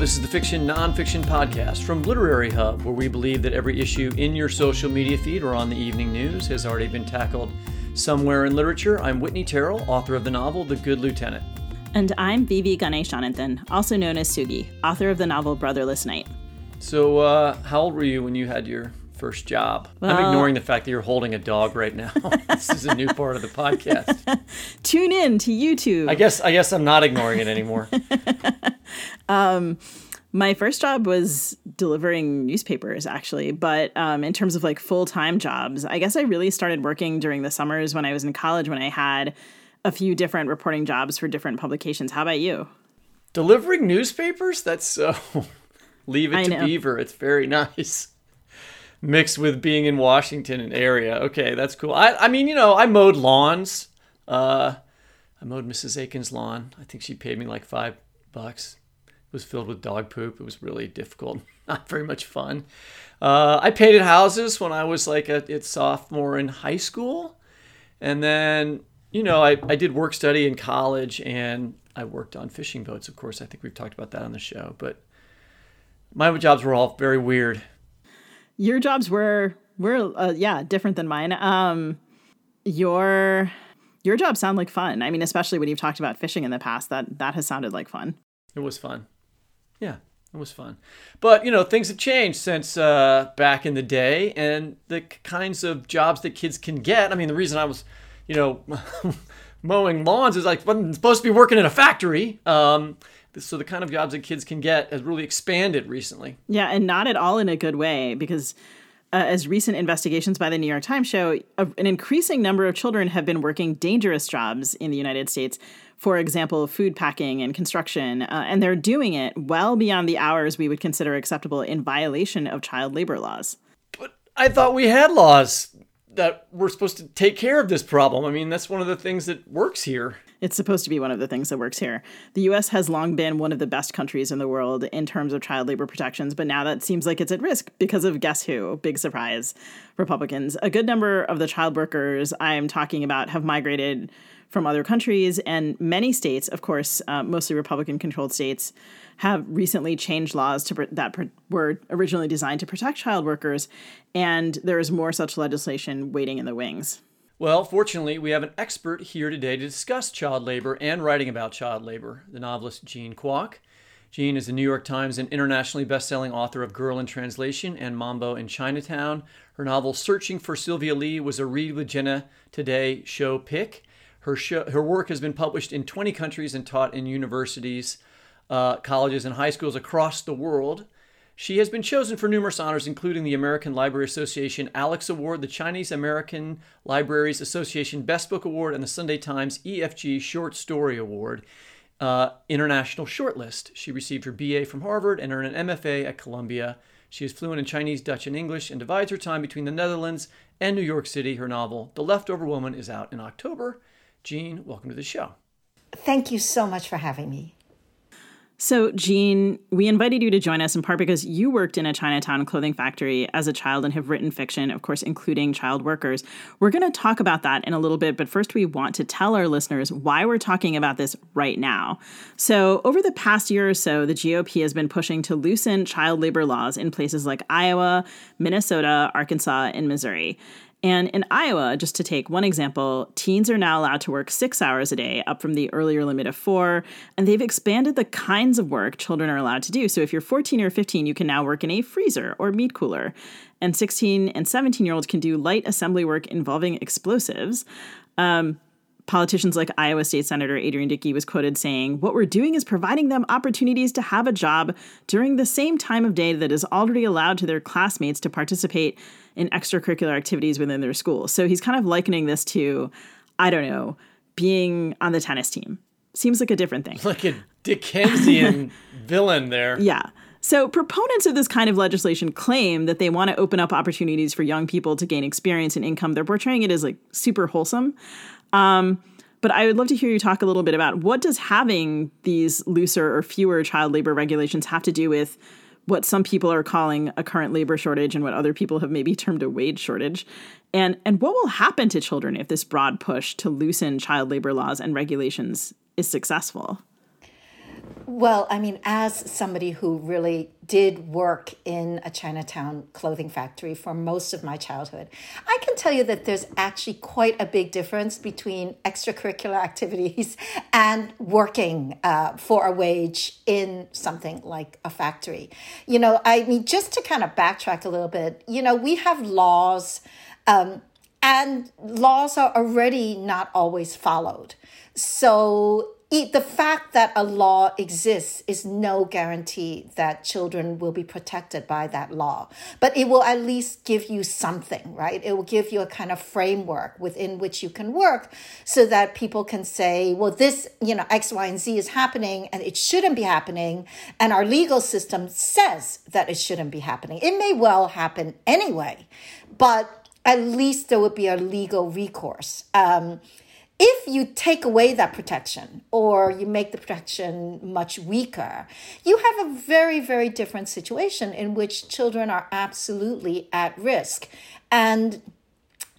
This is the Fiction Nonfiction Podcast from Literary Hub, where we believe that every issue in your social media feed or on the evening news has already been tackled somewhere in literature. I'm Whitney Terrell, author of the novel The Good Lieutenant. And I'm Vivi Ganeshananthan, also known as Sugi, author of the novel Brotherless Night. So, uh, how old were you when you had your first job. Well, I'm ignoring the fact that you're holding a dog right now. this is a new part of the podcast. Tune in to YouTube. I guess I guess I'm not ignoring it anymore. um my first job was delivering newspapers actually but um, in terms of like full-time jobs i guess i really started working during the summers when i was in college when i had a few different reporting jobs for different publications how about you delivering newspapers that's so leave it to beaver it's very nice mixed with being in Washington and area. Okay, that's cool. I, I mean, you know, I mowed lawns. Uh, I mowed Mrs. Aiken's lawn. I think she paid me like five bucks. It was filled with dog poop. It was really difficult. Not very much fun. Uh, I painted houses when I was like a, a sophomore in high school. And then, you know, I, I did work study in college and I worked on fishing boats, of course. I think we've talked about that on the show. But my jobs were all very weird your jobs were were uh, yeah different than mine. Um, your your jobs sound like fun. I mean, especially when you've talked about fishing in the past, that that has sounded like fun. It was fun. Yeah, it was fun. But you know, things have changed since uh, back in the day, and the kinds of jobs that kids can get. I mean, the reason I was, you know, mowing lawns is like I'm supposed to be working in a factory. Um, so the kind of jobs that kids can get has really expanded recently. Yeah, and not at all in a good way because uh, as recent investigations by the New York Times show, a, an increasing number of children have been working dangerous jobs in the United States. For example, food packing and construction, uh, and they're doing it well beyond the hours we would consider acceptable in violation of child labor laws. But I thought we had laws that were supposed to take care of this problem. I mean, that's one of the things that works here. It's supposed to be one of the things that works here. The US has long been one of the best countries in the world in terms of child labor protections, but now that seems like it's at risk because of guess who? Big surprise. Republicans. A good number of the child workers I'm talking about have migrated from other countries, and many states, of course, uh, mostly Republican controlled states, have recently changed laws to, that were originally designed to protect child workers, and there is more such legislation waiting in the wings. Well, fortunately, we have an expert here today to discuss child labor and writing about child labor, the novelist Jean Kwok. Jean is the New York Times and internationally best-selling author of Girl in Translation and Mambo in Chinatown. Her novel Searching for Sylvie Lee was a Read with Jenna Today show pick. Her, show, her work has been published in 20 countries and taught in universities, uh, colleges, and high schools across the world. She has been chosen for numerous honors, including the American Library Association Alex Award, the Chinese American Libraries Association Best Book Award, and the Sunday Times EFG Short Story Award. Uh, international shortlist. She received her BA from Harvard and earned an MFA at Columbia. She is fluent in Chinese, Dutch, and English and divides her time between the Netherlands and New York City. Her novel, The Leftover Woman, is out in October. Jean, welcome to the show. Thank you so much for having me. So, Jean, we invited you to join us in part because you worked in a Chinatown clothing factory as a child and have written fiction, of course, including child workers. We're going to talk about that in a little bit, but first, we want to tell our listeners why we're talking about this right now. So, over the past year or so, the GOP has been pushing to loosen child labor laws in places like Iowa, Minnesota, Arkansas, and Missouri. And in Iowa, just to take one example, teens are now allowed to work six hours a day, up from the earlier limit of four. And they've expanded the kinds of work children are allowed to do. So if you're 14 or 15, you can now work in a freezer or meat cooler. And 16 and 17 year olds can do light assembly work involving explosives. Um, Politicians like Iowa State Senator Adrian Dickey was quoted saying, What we're doing is providing them opportunities to have a job during the same time of day that is already allowed to their classmates to participate in extracurricular activities within their school. So he's kind of likening this to, I don't know, being on the tennis team. Seems like a different thing. Like a Dickensian villain there. Yeah. So, proponents of this kind of legislation claim that they want to open up opportunities for young people to gain experience and income. They're portraying it as like super wholesome. Um, but I would love to hear you talk a little bit about what does having these looser or fewer child labor regulations have to do with what some people are calling a current labor shortage and what other people have maybe termed a wage shortage. And and what will happen to children if this broad push to loosen child labor laws and regulations is successful? Well, I mean, as somebody who really did work in a Chinatown clothing factory for most of my childhood, I can tell you that there's actually quite a big difference between extracurricular activities and working uh, for a wage in something like a factory. You know, I mean, just to kind of backtrack a little bit, you know, we have laws. Um, and laws are already not always followed. So the fact that a law exists is no guarantee that children will be protected by that law. But it will at least give you something, right? It will give you a kind of framework within which you can work so that people can say, well, this, you know, X, Y, and Z is happening and it shouldn't be happening. And our legal system says that it shouldn't be happening. It may well happen anyway, but at least there would be a legal recourse. Um, if you take away that protection or you make the protection much weaker, you have a very, very different situation in which children are absolutely at risk. And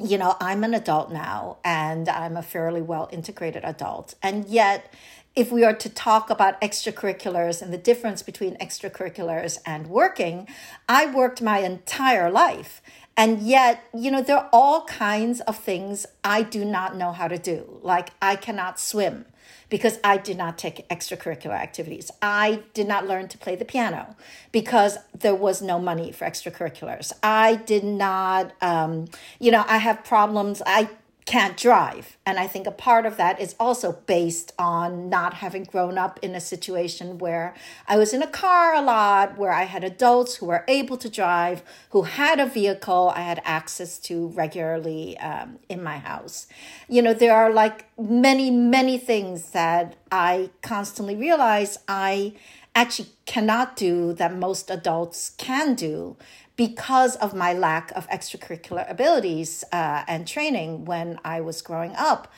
you know, I'm an adult now and I'm a fairly well integrated adult. And yet, if we are to talk about extracurriculars and the difference between extracurriculars and working, I worked my entire life. And yet, you know, there are all kinds of things I do not know how to do. Like, I cannot swim because I did not take extracurricular activities. I did not learn to play the piano because there was no money for extracurriculars. I did not, um, you know, I have problems. I can't drive. And I think a part of that is also based on not having grown up in a situation where I was in a car a lot, where I had adults who were able to drive, who had a vehicle I had access to regularly um, in my house. You know, there are like many, many things that I constantly realize I actually cannot do that most adults can do because of my lack of extracurricular abilities uh, and training when I was growing up.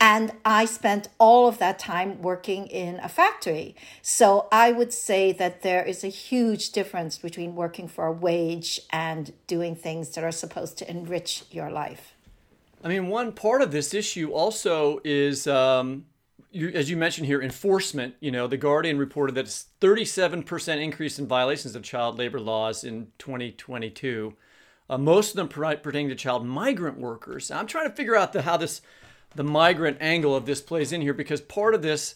And I spent all of that time working in a factory. So I would say that there is a huge difference between working for a wage and doing things that are supposed to enrich your life. I mean, one part of this issue also is um, as you mentioned here, enforcement. You know, the Guardian reported that it's 37% increase in violations of child labor laws in 2022. Uh, most of them pertaining to child migrant workers. Now, I'm trying to figure out the, how this, the migrant angle of this plays in here because part of this.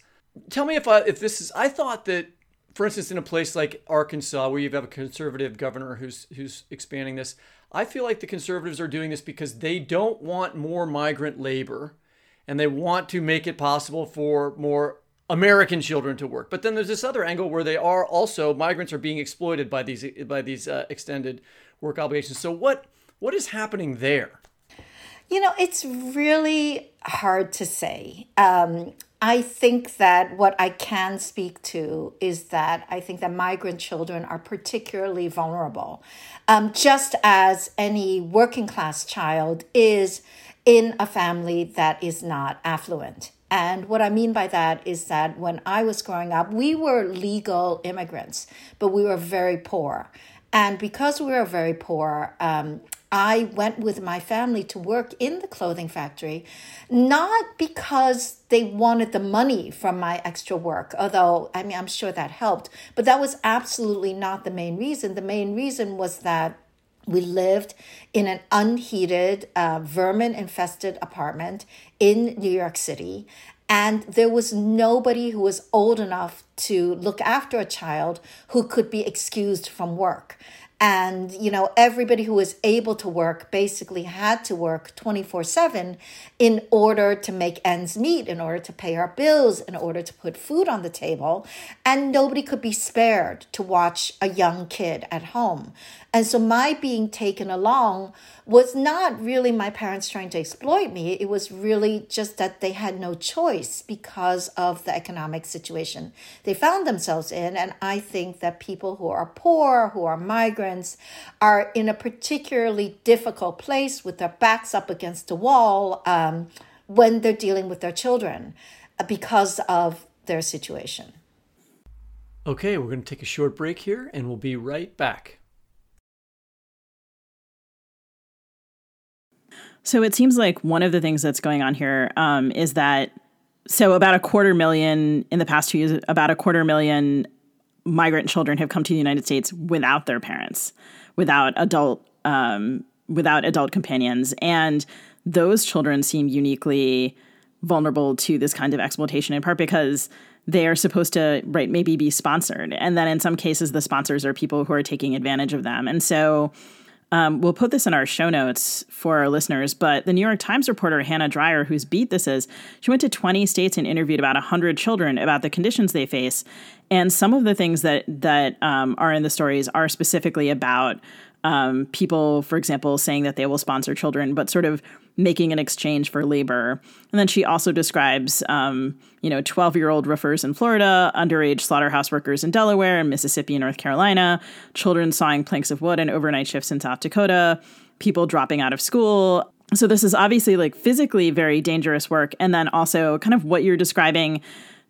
Tell me if I if this is. I thought that, for instance, in a place like Arkansas, where you have a conservative governor who's who's expanding this, I feel like the conservatives are doing this because they don't want more migrant labor and they want to make it possible for more American children to work. But then there's this other angle where they are also migrants are being exploited by these by these uh, extended work obligations. So what what is happening there? You know, it's really hard to say. Um, I think that what I can speak to is that I think that migrant children are particularly vulnerable, um, just as any working class child is in a family that is not affluent. And what I mean by that is that when I was growing up, we were legal immigrants, but we were very poor. And because we were very poor, um, I went with my family to work in the clothing factory, not because they wanted the money from my extra work, although I mean, I'm sure that helped, but that was absolutely not the main reason. The main reason was that we lived in an unheated, uh, vermin infested apartment in New York City. And there was nobody who was old enough to look after a child who could be excused from work and you know everybody who was able to work basically had to work 24/7 in order to make ends meet in order to pay our bills in order to put food on the table and nobody could be spared to watch a young kid at home and so my being taken along was not really my parents trying to exploit me. It was really just that they had no choice because of the economic situation they found themselves in. And I think that people who are poor, who are migrants, are in a particularly difficult place with their backs up against the wall um, when they're dealing with their children because of their situation. Okay, we're going to take a short break here and we'll be right back. So it seems like one of the things that's going on here um, is that so about a quarter million in the past two years, about a quarter million migrant children have come to the United States without their parents, without adult um, without adult companions, and those children seem uniquely vulnerable to this kind of exploitation in part because they are supposed to right maybe be sponsored. And then in some cases the sponsors are people who are taking advantage of them. And so um, we'll put this in our show notes for our listeners, but the New York Times reporter Hannah Dreier, whose beat this is, she went to 20 states and interviewed about 100 children about the conditions they face. And some of the things that that um, are in the stories are specifically about um, people, for example, saying that they will sponsor children, but sort of making an exchange for labor. And then she also describes, um, you know, 12 year old roofers in Florida, underage slaughterhouse workers in Delaware and Mississippi and North Carolina, children sawing planks of wood and overnight shifts in South Dakota, people dropping out of school. So this is obviously like physically very dangerous work. And then also kind of what you're describing,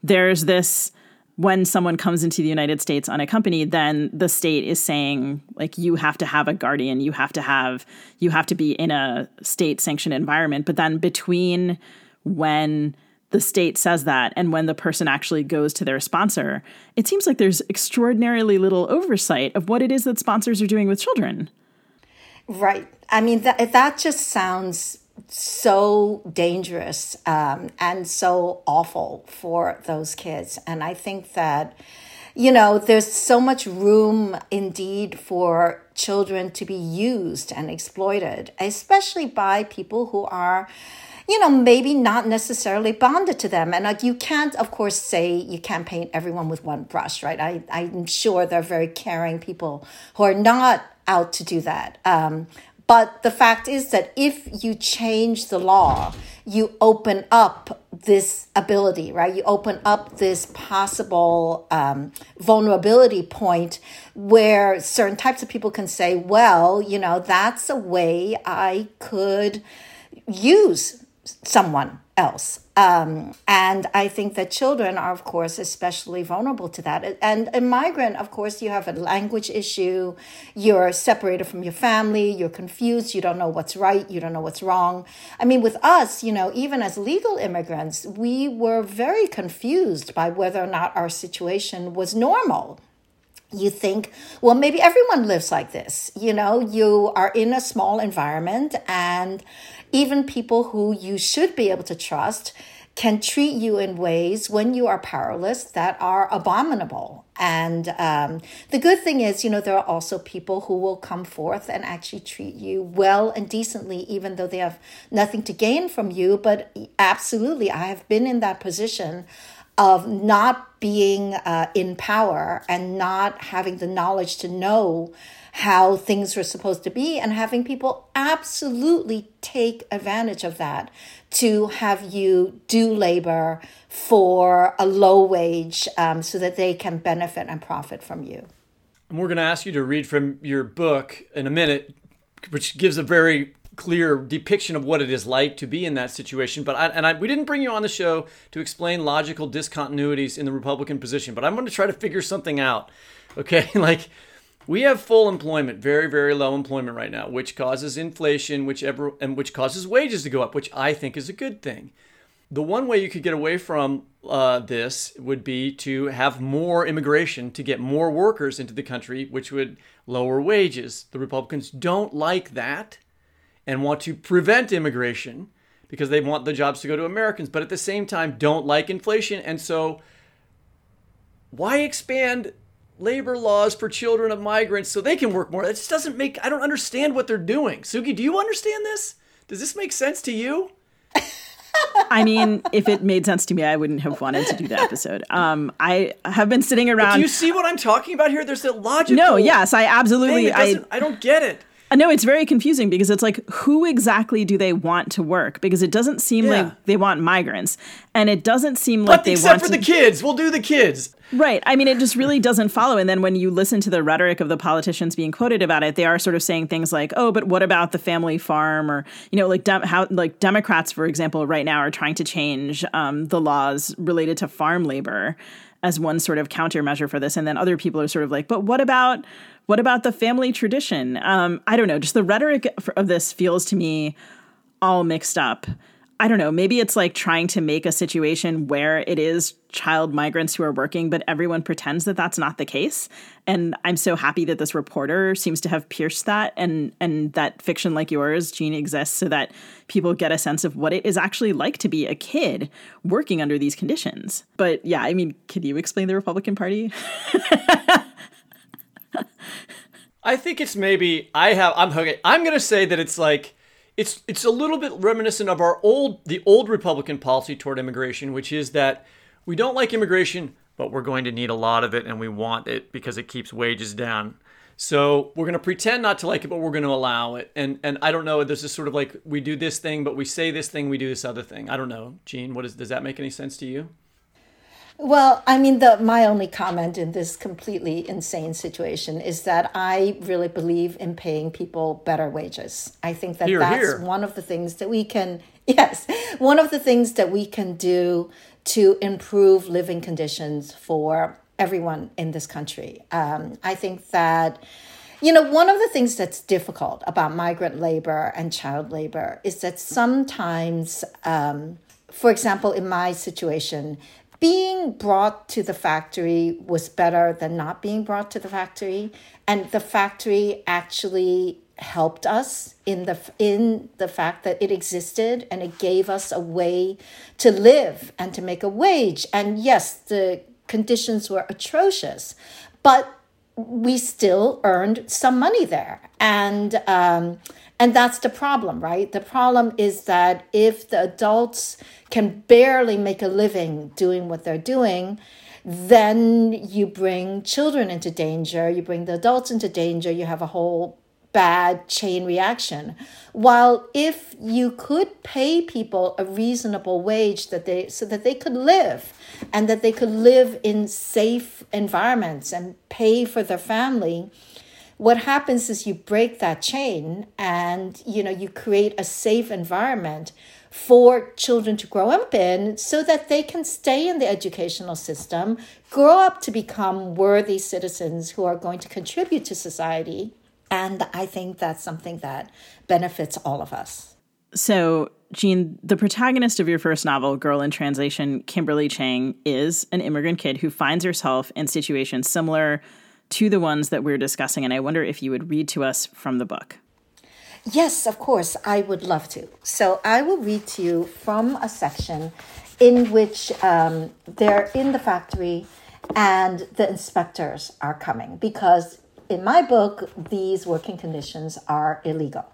there's this when someone comes into the United States unaccompanied, then the state is saying like you have to have a guardian, you have to have you have to be in a state sanctioned environment. But then between when the state says that and when the person actually goes to their sponsor, it seems like there's extraordinarily little oversight of what it is that sponsors are doing with children. Right. I mean that that just sounds so dangerous um, and so awful for those kids. And I think that, you know, there's so much room indeed for children to be used and exploited, especially by people who are you know, maybe not necessarily bonded to them. And like you can't, of course, say you can't paint everyone with one brush, right? I, I'm sure there are very caring people who are not out to do that. Um, but the fact is that if you change the law, you open up this ability, right? You open up this possible um, vulnerability point where certain types of people can say, well, you know, that's a way I could use someone else. Um, and I think that children are, of course, especially vulnerable to that. And a migrant, of course, you have a language issue. You're separated from your family. You're confused. You don't know what's right. You don't know what's wrong. I mean, with us, you know, even as legal immigrants, we were very confused by whether or not our situation was normal you think, well, maybe everyone lives like this. You know, you are in a small environment and even people who you should be able to trust can treat you in ways when you are powerless that are abominable. And um, the good thing is, you know, there are also people who will come forth and actually treat you well and decently, even though they have nothing to gain from you. But absolutely, I have been in that position of not being uh, in power and not having the knowledge to know how things were supposed to be and having people absolutely take advantage of that to have you do labor for a low wage um, so that they can benefit and profit from you. And we're going to ask you to read from your book in a minute, which gives a very clear depiction of what it is like to be in that situation. But I, and I, we didn't bring you on the show to explain logical discontinuities in the Republican position. But I'm going to try to figure something out. Okay, like we have full employment, very very low employment right now, which causes inflation, whichever and which causes wages to go up, which I think is a good thing. The one way you could get away from uh, this would be to have more immigration to get more workers into the country, which would lower wages. The Republicans don't like that and want to prevent immigration because they want the jobs to go to Americans, but at the same time don't like inflation. And so, why expand labor laws for children of migrants so they can work more. That just doesn't make, I don't understand what they're doing. Sugi, do you understand this? Does this make sense to you? I mean, if it made sense to me, I wouldn't have wanted to do the episode. Um, I have been sitting around. But do you see what I'm talking about here? There's a logical. No, yes, I absolutely. I I don't get it. Uh, know it's very confusing because it's like, who exactly do they want to work? Because it doesn't seem yeah. like they want migrants, and it doesn't seem but like they except want for to... the kids. We'll do the kids. Right. I mean, it just really doesn't follow. And then when you listen to the rhetoric of the politicians being quoted about it, they are sort of saying things like, "Oh, but what about the family farm?" Or you know, like dem- how like Democrats, for example, right now are trying to change um, the laws related to farm labor as one sort of countermeasure for this. And then other people are sort of like, "But what about?" What about the family tradition? Um, I don't know. Just the rhetoric of this feels to me all mixed up. I don't know. Maybe it's like trying to make a situation where it is child migrants who are working, but everyone pretends that that's not the case. And I'm so happy that this reporter seems to have pierced that, and and that fiction like yours, Jean, exists so that people get a sense of what it is actually like to be a kid working under these conditions. But yeah, I mean, can you explain the Republican Party? I think it's maybe I have I'm okay. I'm gonna say that it's like it's it's a little bit reminiscent of our old the old Republican policy toward immigration, which is that we don't like immigration, but we're going to need a lot of it and we want it because it keeps wages down. So we're to pretend not to like it, but we're to allow it. And and I don't know. There's this sort of like we do this thing, but we say this thing, we do this other thing. I don't know, Jean. What is? Does that make any sense to you? Well, I mean, the my only comment in this completely insane situation is that I really believe in paying people better wages. I think that here, that's here. one of the things that we can yes, one of the things that we can do to improve living conditions for everyone in this country. Um, I think that you know, one of the things that's difficult about migrant labor and child labor is that sometimes, um, for example, in my situation, being brought to the factory was better than not being brought to the factory and the factory actually helped us in the in the fact that it existed and it gave us a way to live and to make a wage. And yes the conditions were atrocious but we still earned some money there. And um, and that's the problem right? The problem is that if the adults can barely make a living doing what they're doing, then you bring children into danger, you bring the adults into danger, you have a whole bad chain reaction. While if you could pay people a reasonable wage that they so that they could live and that they could live in safe environments and pay for their family, what happens is you break that chain and you know you create a safe environment for children to grow up in so that they can stay in the educational system, grow up to become worthy citizens who are going to contribute to society. And I think that's something that benefits all of us. So, Jean, the protagonist of your first novel, Girl in Translation, Kimberly Chang, is an immigrant kid who finds herself in situations similar to the ones that we're discussing. And I wonder if you would read to us from the book. Yes, of course, I would love to. So I will read to you from a section in which um, they're in the factory and the inspectors are coming because in my book, these working conditions are illegal.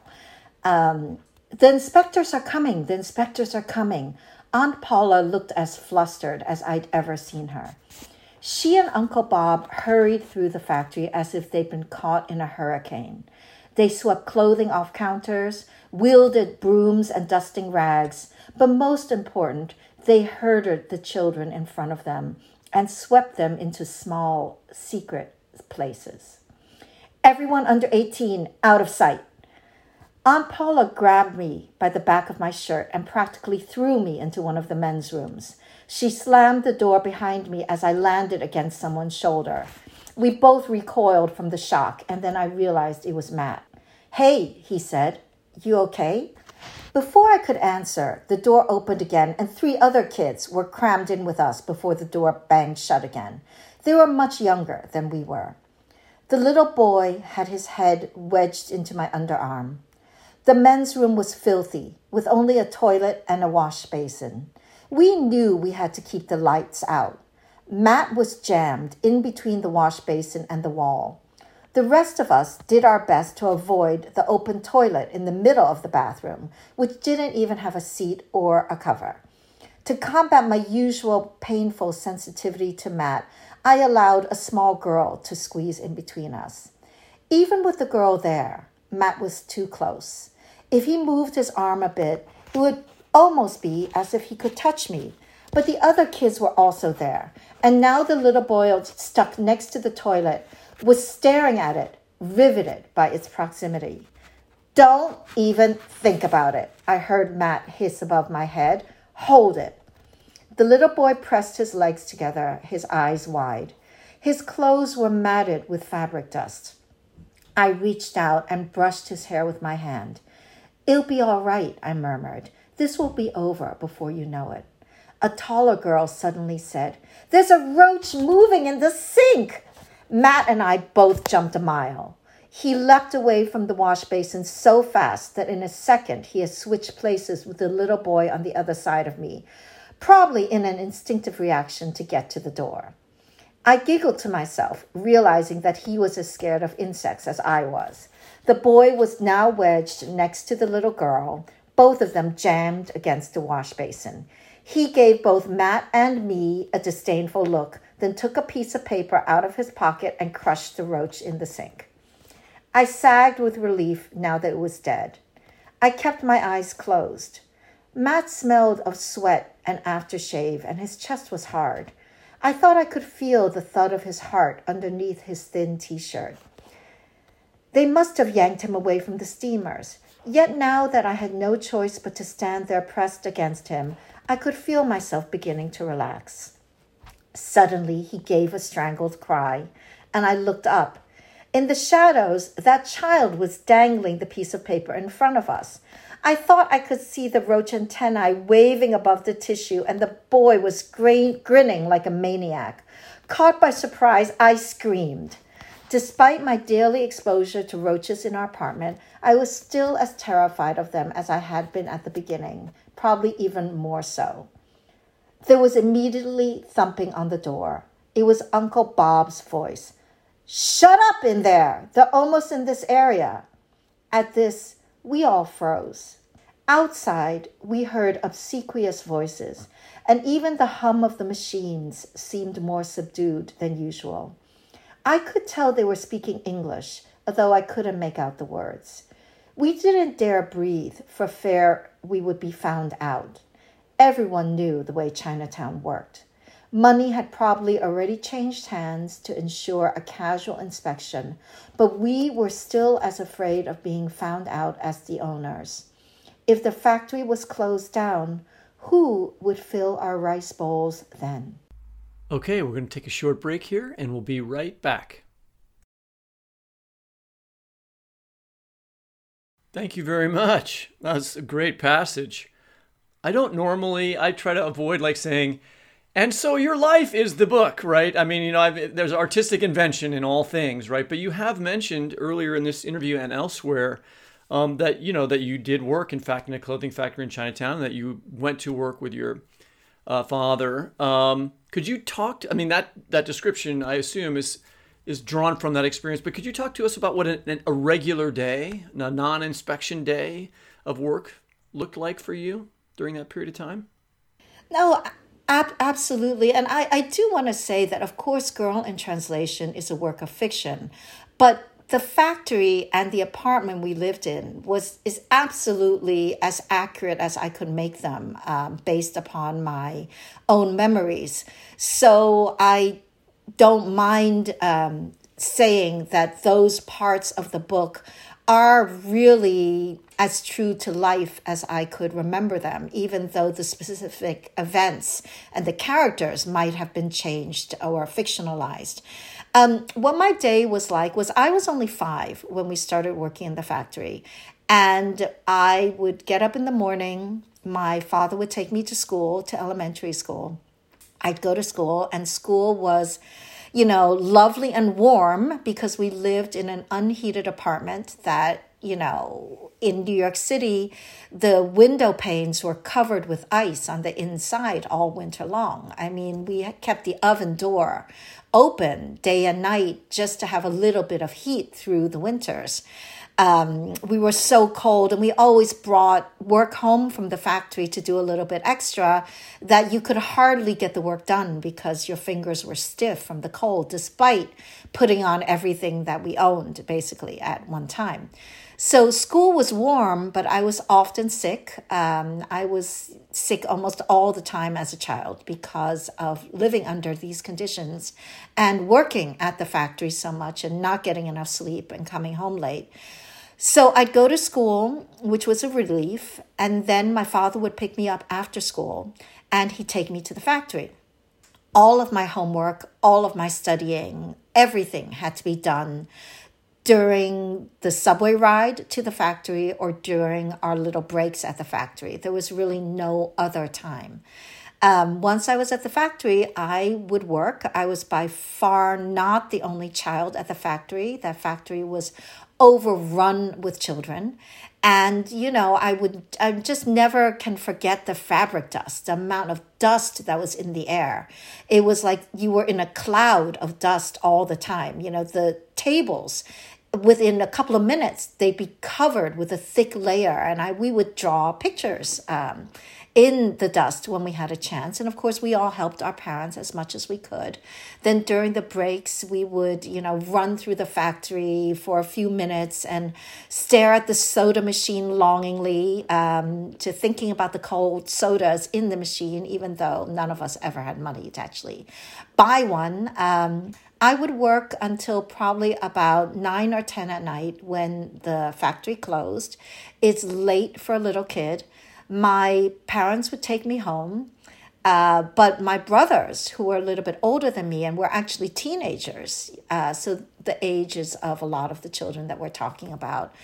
Um, the inspectors are coming, the inspectors are coming. Aunt Paula looked as flustered as I'd ever seen her. She and Uncle Bob hurried through the factory as if they'd been caught in a hurricane. They swept clothing off counters, wielded brooms and dusting rags, but most important, they herded the children in front of them and swept them into small, secret places. Everyone under 18 out of sight. Aunt Paula grabbed me by the back of my shirt and practically threw me into one of the men's rooms. She slammed the door behind me as I landed against someone's shoulder. We both recoiled from the shock, and then I realized it was Matt. Hey, he said, you okay? Before I could answer, the door opened again, and three other kids were crammed in with us before the door banged shut again. They were much younger than we were. The little boy had his head wedged into my underarm. The men's room was filthy, with only a toilet and a wash basin. We knew we had to keep the lights out. Matt was jammed in between the wash basin and the wall. The rest of us did our best to avoid the open toilet in the middle of the bathroom, which didn't even have a seat or a cover. To combat my usual painful sensitivity to Matt, I allowed a small girl to squeeze in between us. Even with the girl there, Matt was too close. If he moved his arm a bit, it would almost be as if he could touch me. But the other kids were also there, and now the little boy stuck next to the toilet was staring at it, riveted by its proximity. Don't even think about it, I heard Matt hiss above my head. Hold it. The little boy pressed his legs together, his eyes wide. His clothes were matted with fabric dust. I reached out and brushed his hair with my hand. It'll be all right, I murmured. This will be over before you know it. A taller girl suddenly said, There's a roach moving in the sink. Matt and I both jumped a mile. He leapt away from the wash basin so fast that in a second he had switched places with the little boy on the other side of me, probably in an instinctive reaction to get to the door. I giggled to myself, realizing that he was as scared of insects as I was. The boy was now wedged next to the little girl, both of them jammed against the wash basin. He gave both Matt and me a disdainful look, then took a piece of paper out of his pocket and crushed the roach in the sink. I sagged with relief now that it was dead. I kept my eyes closed. Matt smelled of sweat and aftershave, and his chest was hard. I thought I could feel the thud of his heart underneath his thin t shirt. They must have yanked him away from the steamers. Yet now that I had no choice but to stand there pressed against him, I could feel myself beginning to relax. Suddenly, he gave a strangled cry, and I looked up. In the shadows, that child was dangling the piece of paper in front of us. I thought I could see the roach antennae waving above the tissue, and the boy was grin- grinning like a maniac. Caught by surprise, I screamed. Despite my daily exposure to roaches in our apartment, I was still as terrified of them as I had been at the beginning, probably even more so. There was immediately thumping on the door. It was Uncle Bob's voice. Shut up in there! They're almost in this area. At this, we all froze. Outside, we heard obsequious voices, and even the hum of the machines seemed more subdued than usual. I could tell they were speaking English, although I couldn't make out the words. We didn't dare breathe for fear we would be found out. Everyone knew the way Chinatown worked. Money had probably already changed hands to ensure a casual inspection, but we were still as afraid of being found out as the owners. If the factory was closed down, who would fill our rice bowls then? Okay, we're going to take a short break here and we'll be right back. Thank you very much. That's a great passage. I don't normally, I try to avoid like saying, and so your life is the book, right? I mean, you know, I've, there's artistic invention in all things, right? But you have mentioned earlier in this interview and elsewhere um, that, you know, that you did work, in fact, in a clothing factory in Chinatown, that you went to work with your uh, father. Um, could you talk to, I mean, that, that description, I assume, is is drawn from that experience. But could you talk to us about what a, a regular day, a non-inspection day of work looked like for you? during that period of time? No, ab- absolutely. And I, I do want to say that, of course, Girl in Translation is a work of fiction, but the factory and the apartment we lived in was is absolutely as accurate as I could make them um, based upon my own memories. So I don't mind um, saying that those parts of the book are really as true to life as I could remember them, even though the specific events and the characters might have been changed or fictionalized. Um, what my day was like was I was only five when we started working in the factory. And I would get up in the morning. My father would take me to school, to elementary school. I'd go to school, and school was, you know, lovely and warm because we lived in an unheated apartment that you know, in New York City, the window panes were covered with ice on the inside all winter long. I mean, we kept the oven door open day and night just to have a little bit of heat through the winters. Um, we were so cold, and we always brought work home from the factory to do a little bit extra that you could hardly get the work done because your fingers were stiff from the cold, despite putting on everything that we owned basically at one time. So school was warm, but I was often sick. Um, I was sick almost all the time as a child because of living under these conditions and working at the factory so much and not getting enough sleep and coming home late. So I'd go to school, which was a relief, and then my father would pick me up after school and he'd take me to the factory. All of my homework, all of my studying, everything had to be done during the subway ride to the factory or during our little breaks at the factory. There was really no other time. Um, once I was at the factory, I would work. I was by far not the only child at the factory. That factory was overrun with children. And, you know, I would, I just never can forget the fabric dust, the amount of dust that was in the air. It was like you were in a cloud of dust all the time. You know, the tables within a couple of minutes they'd be covered with a thick layer and I we would draw pictures um, in the dust when we had a chance and of course we all helped our parents as much as we could then during the breaks we would you know run through the factory for a few minutes and stare at the soda machine longingly um, to thinking about the cold sodas in the machine even though none of us ever had money to actually buy one um, I would work until probably about nine or 10 at night when the factory closed. It's late for a little kid. My parents would take me home. Uh, but my brothers, who were a little bit older than me and were actually teenagers, uh, so the ages of a lot of the children that we're talking about,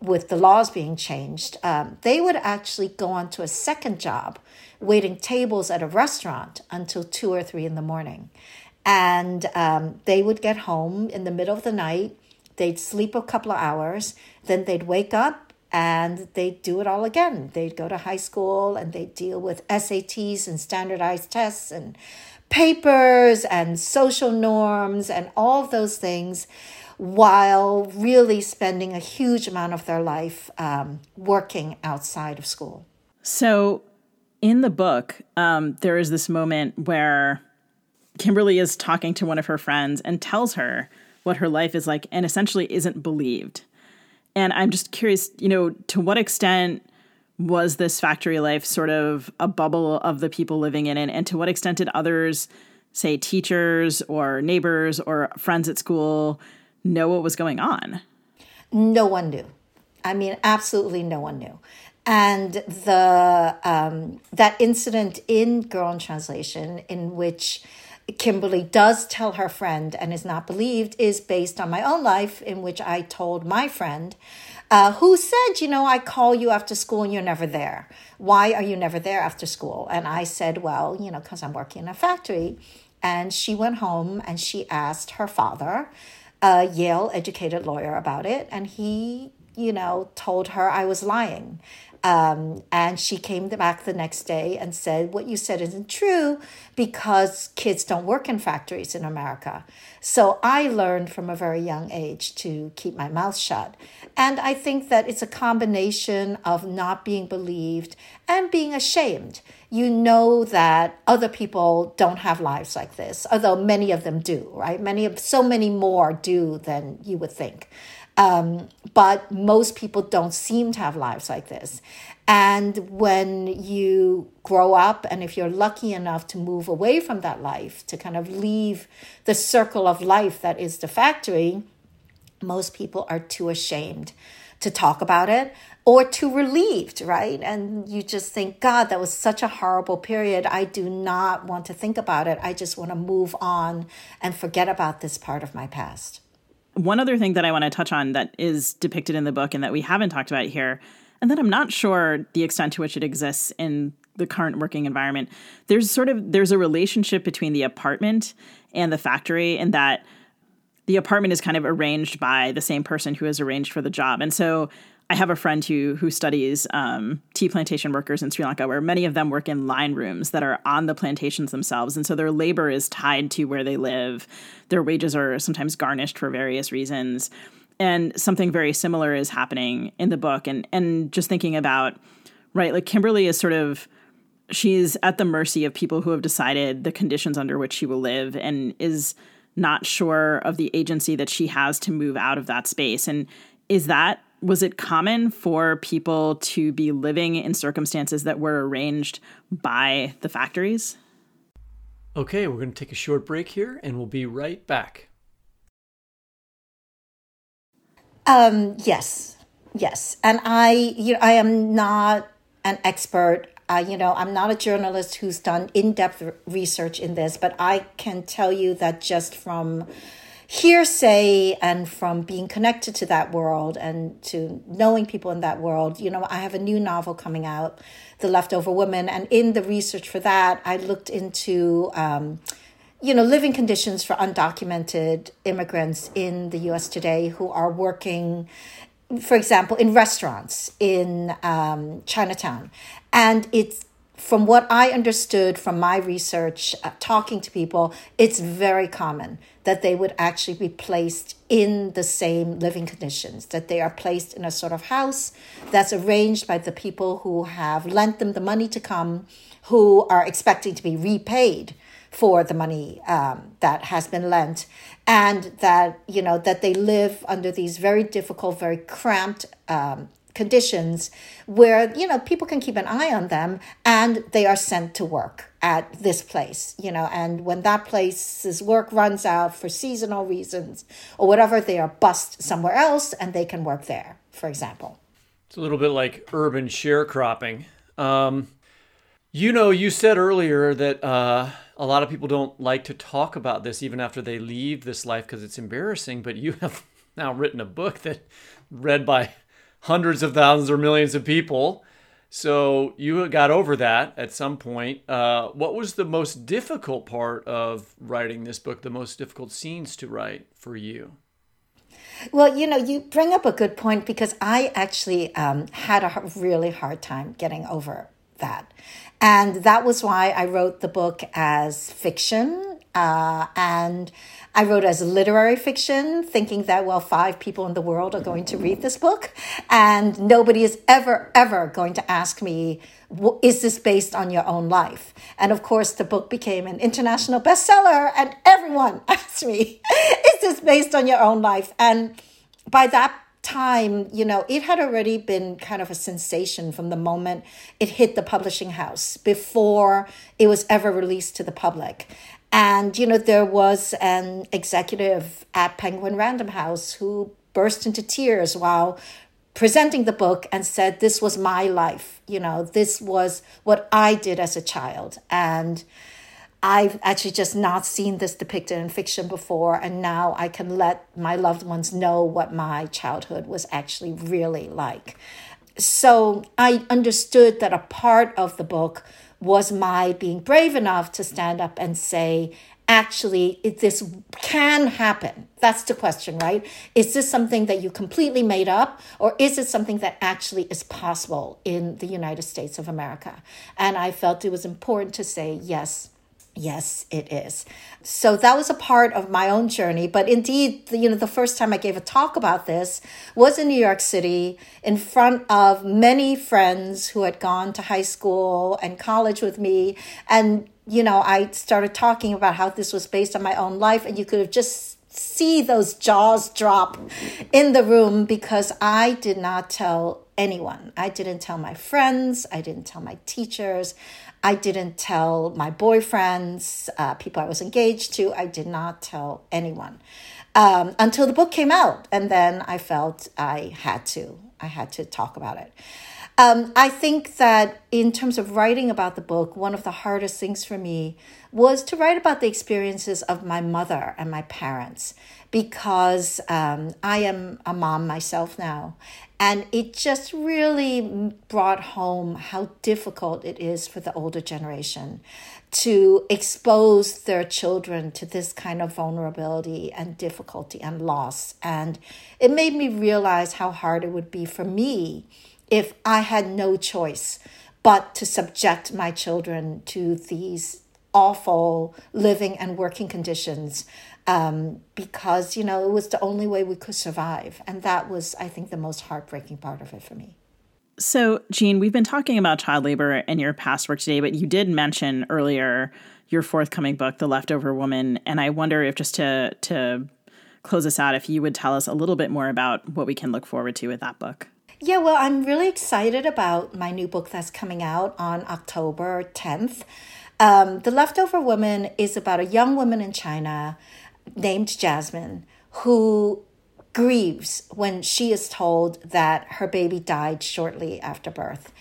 with the laws being changed, um, they would actually go on to a second job, waiting tables at a restaurant until two or three in the morning. And um, they would get home in the middle of the night. They'd sleep a couple of hours. Then they'd wake up and they'd do it all again. They'd go to high school and they'd deal with SATs and standardized tests and papers and social norms and all of those things while really spending a huge amount of their life um, working outside of school. So, in the book, um, there is this moment where Kimberly is talking to one of her friends and tells her what her life is like and essentially isn't believed. And I'm just curious, you know, to what extent was this factory life sort of a bubble of the people living in it? And to what extent did others, say teachers or neighbors or friends at school, know what was going on? No one knew. I mean, absolutely no one knew. And the um, that incident in Girl in Translation, in which Kimberly does tell her friend and is not believed is based on my own life, in which I told my friend, uh, who said, You know, I call you after school and you're never there. Why are you never there after school? And I said, Well, you know, because I'm working in a factory. And she went home and she asked her father, a Yale educated lawyer, about it. And he, you know, told her I was lying. Um, and she came back the next day and said, What you said isn't true because kids don't work in factories in America. So I learned from a very young age to keep my mouth shut. And I think that it's a combination of not being believed and being ashamed. You know that other people don't have lives like this, although many of them do, right? Many of so many more do than you would think. Um, but most people don't seem to have lives like this. And when you grow up, and if you're lucky enough to move away from that life, to kind of leave the circle of life that is the factory, most people are too ashamed to talk about it or too relieved, right? And you just think, God, that was such a horrible period. I do not want to think about it. I just want to move on and forget about this part of my past. One other thing that I want to touch on that is depicted in the book and that we haven't talked about here, and that I'm not sure the extent to which it exists in the current working environment. There's sort of there's a relationship between the apartment and the factory in that the apartment is kind of arranged by the same person who is arranged for the job. And so I have a friend who who studies um, tea plantation workers in Sri Lanka, where many of them work in line rooms that are on the plantations themselves, and so their labor is tied to where they live. Their wages are sometimes garnished for various reasons, and something very similar is happening in the book. And and just thinking about right, like Kimberly is sort of she's at the mercy of people who have decided the conditions under which she will live, and is not sure of the agency that she has to move out of that space. And is that was it common for people to be living in circumstances that were arranged by the factories? Okay, we're going to take a short break here and we'll be right back. Um, yes, yes. And I, you know, I am not an expert. Uh, you know, I'm not a journalist who's done in depth research in this, but I can tell you that just from hearsay and from being connected to that world and to knowing people in that world, you know, I have a new novel coming out, The Leftover Woman. And in the research for that, I looked into, um, you know, living conditions for undocumented immigrants in the US today who are working, for example, in restaurants in um, Chinatown. And it's from what I understood from my research, uh, talking to people, it's very common that they would actually be placed in the same living conditions, that they are placed in a sort of house that's arranged by the people who have lent them the money to come, who are expecting to be repaid for the money um, that has been lent and that you know that they live under these very difficult very cramped um, conditions where you know people can keep an eye on them and they are sent to work at this place you know and when that place's work runs out for seasonal reasons or whatever they are bussed somewhere else and they can work there for example. It's a little bit like urban sharecropping. Um, you know you said earlier that uh, a lot of people don't like to talk about this even after they leave this life because it's embarrassing but you have now written a book that read by hundreds of thousands or millions of people. So you got over that at some point. Uh, what was the most difficult part of writing this book? The most difficult scenes to write for you? Well, you know, you bring up a good point because I actually um, had a really hard time getting over that. And that was why I wrote the book as fiction. Uh, and I wrote as literary fiction, thinking that, well, five people in the world are going to read this book. And nobody is ever, ever going to ask me, is this based on your own life? And of course, the book became an international bestseller, and everyone asked me, is this based on your own life? And by that time, you know, it had already been kind of a sensation from the moment it hit the publishing house before it was ever released to the public. And, you know, there was an executive at Penguin Random House who burst into tears while presenting the book and said, This was my life. You know, this was what I did as a child. And I've actually just not seen this depicted in fiction before. And now I can let my loved ones know what my childhood was actually really like. So I understood that a part of the book was my being brave enough to stand up and say, actually this can happen. That's the question right? Is this something that you completely made up or is it something that actually is possible in the united states of america? And i felt it was important to say yes Yes, it is. So that was a part of my own journey. But indeed, you know, the first time I gave a talk about this was in New York City in front of many friends who had gone to high school and college with me. And, you know, I started talking about how this was based on my own life. And you could have just see those jaws drop in the room because I did not tell anyone. I didn't tell my friends. I didn't tell my teachers. I didn't tell my boyfriends, uh, people I was engaged to. I did not tell anyone um, until the book came out, and then I felt I had to. I had to talk about it. Um, I think that in terms of writing about the book, one of the hardest things for me was to write about the experiences of my mother and my parents because um, I am a mom myself now. And it just really brought home how difficult it is for the older generation to expose their children to this kind of vulnerability and difficulty and loss. And it made me realize how hard it would be for me if I had no choice but to subject my children to these awful living and working conditions um, because you know it was the only way we could survive, and that was, I think, the most heartbreaking part of it for me. So, Jean, we've been talking about child labor in your past work today, but you did mention earlier your forthcoming book, The Leftover Woman, and I wonder if just to to close us out, if you would tell us a little bit more about what we can look forward to with that book. Yeah, well, I'm really excited about my new book that's coming out on October 10th. Um, the Leftover Woman is about a young woman in China named Jasmine who grieves when she is told that her baby died shortly after birth.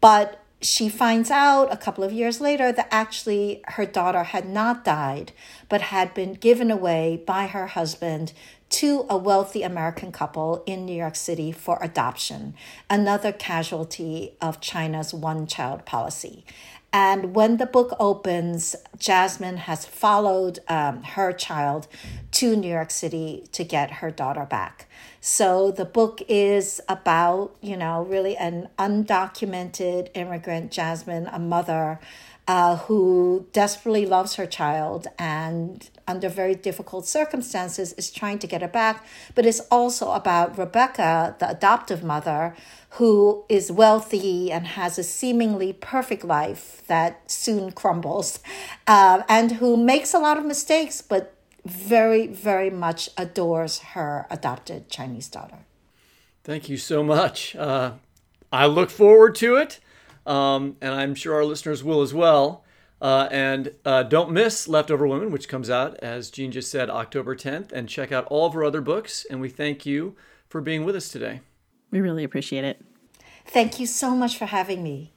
But she finds out a couple of years later that actually her daughter had not died, but had been given away by her husband to a wealthy American couple in New York City for adoption, another casualty of China's one child policy. And when the book opens, Jasmine has followed um, her child to New York City to get her daughter back. So the book is about, you know, really an undocumented immigrant, Jasmine, a mother uh, who desperately loves her child and under very difficult circumstances is trying to get her back. But it's also about Rebecca, the adoptive mother, who is wealthy and has a seemingly perfect life that soon crumbles, uh, and who makes a lot of mistakes, but very, very much adores her adopted Chinese daughter. Thank you so much. Uh, I look forward to it, um, and I'm sure our listeners will as well. Uh, and uh, don't miss Leftover Women, which comes out, as Jean just said, October 10th. And check out all of her other books. And we thank you for being with us today. We really appreciate it. Thank you so much for having me.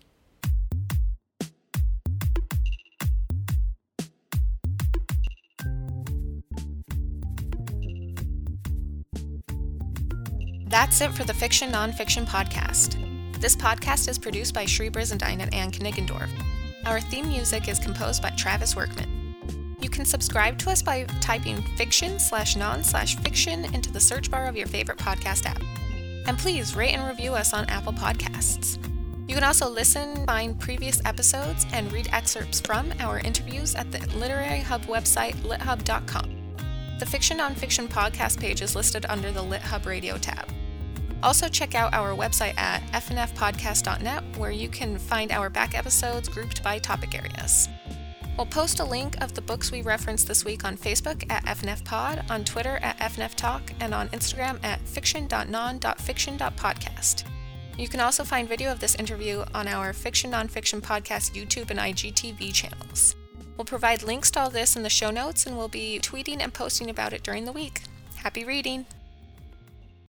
That's it for the Fiction Nonfiction Podcast. This podcast is produced by Shri Brizendine and Anne Kniggendorf. Our theme music is composed by Travis Workman. You can subscribe to us by typing fiction slash non slash fiction into the search bar of your favorite podcast app. And please rate and review us on Apple Podcasts. You can also listen, find previous episodes, and read excerpts from our interviews at the Literary Hub website, lithub.com. The Fiction Nonfiction podcast page is listed under the LitHub Radio tab. Also, check out our website at fnfpodcast.net, where you can find our back episodes grouped by topic areas. We'll post a link of the books we referenced this week on Facebook at FNFPod, on Twitter at FNFTalk, and on Instagram at fiction.non.fiction.podcast. You can also find video of this interview on our Fiction Nonfiction Podcast YouTube and IGTV channels. We'll provide links to all this in the show notes, and we'll be tweeting and posting about it during the week. Happy reading!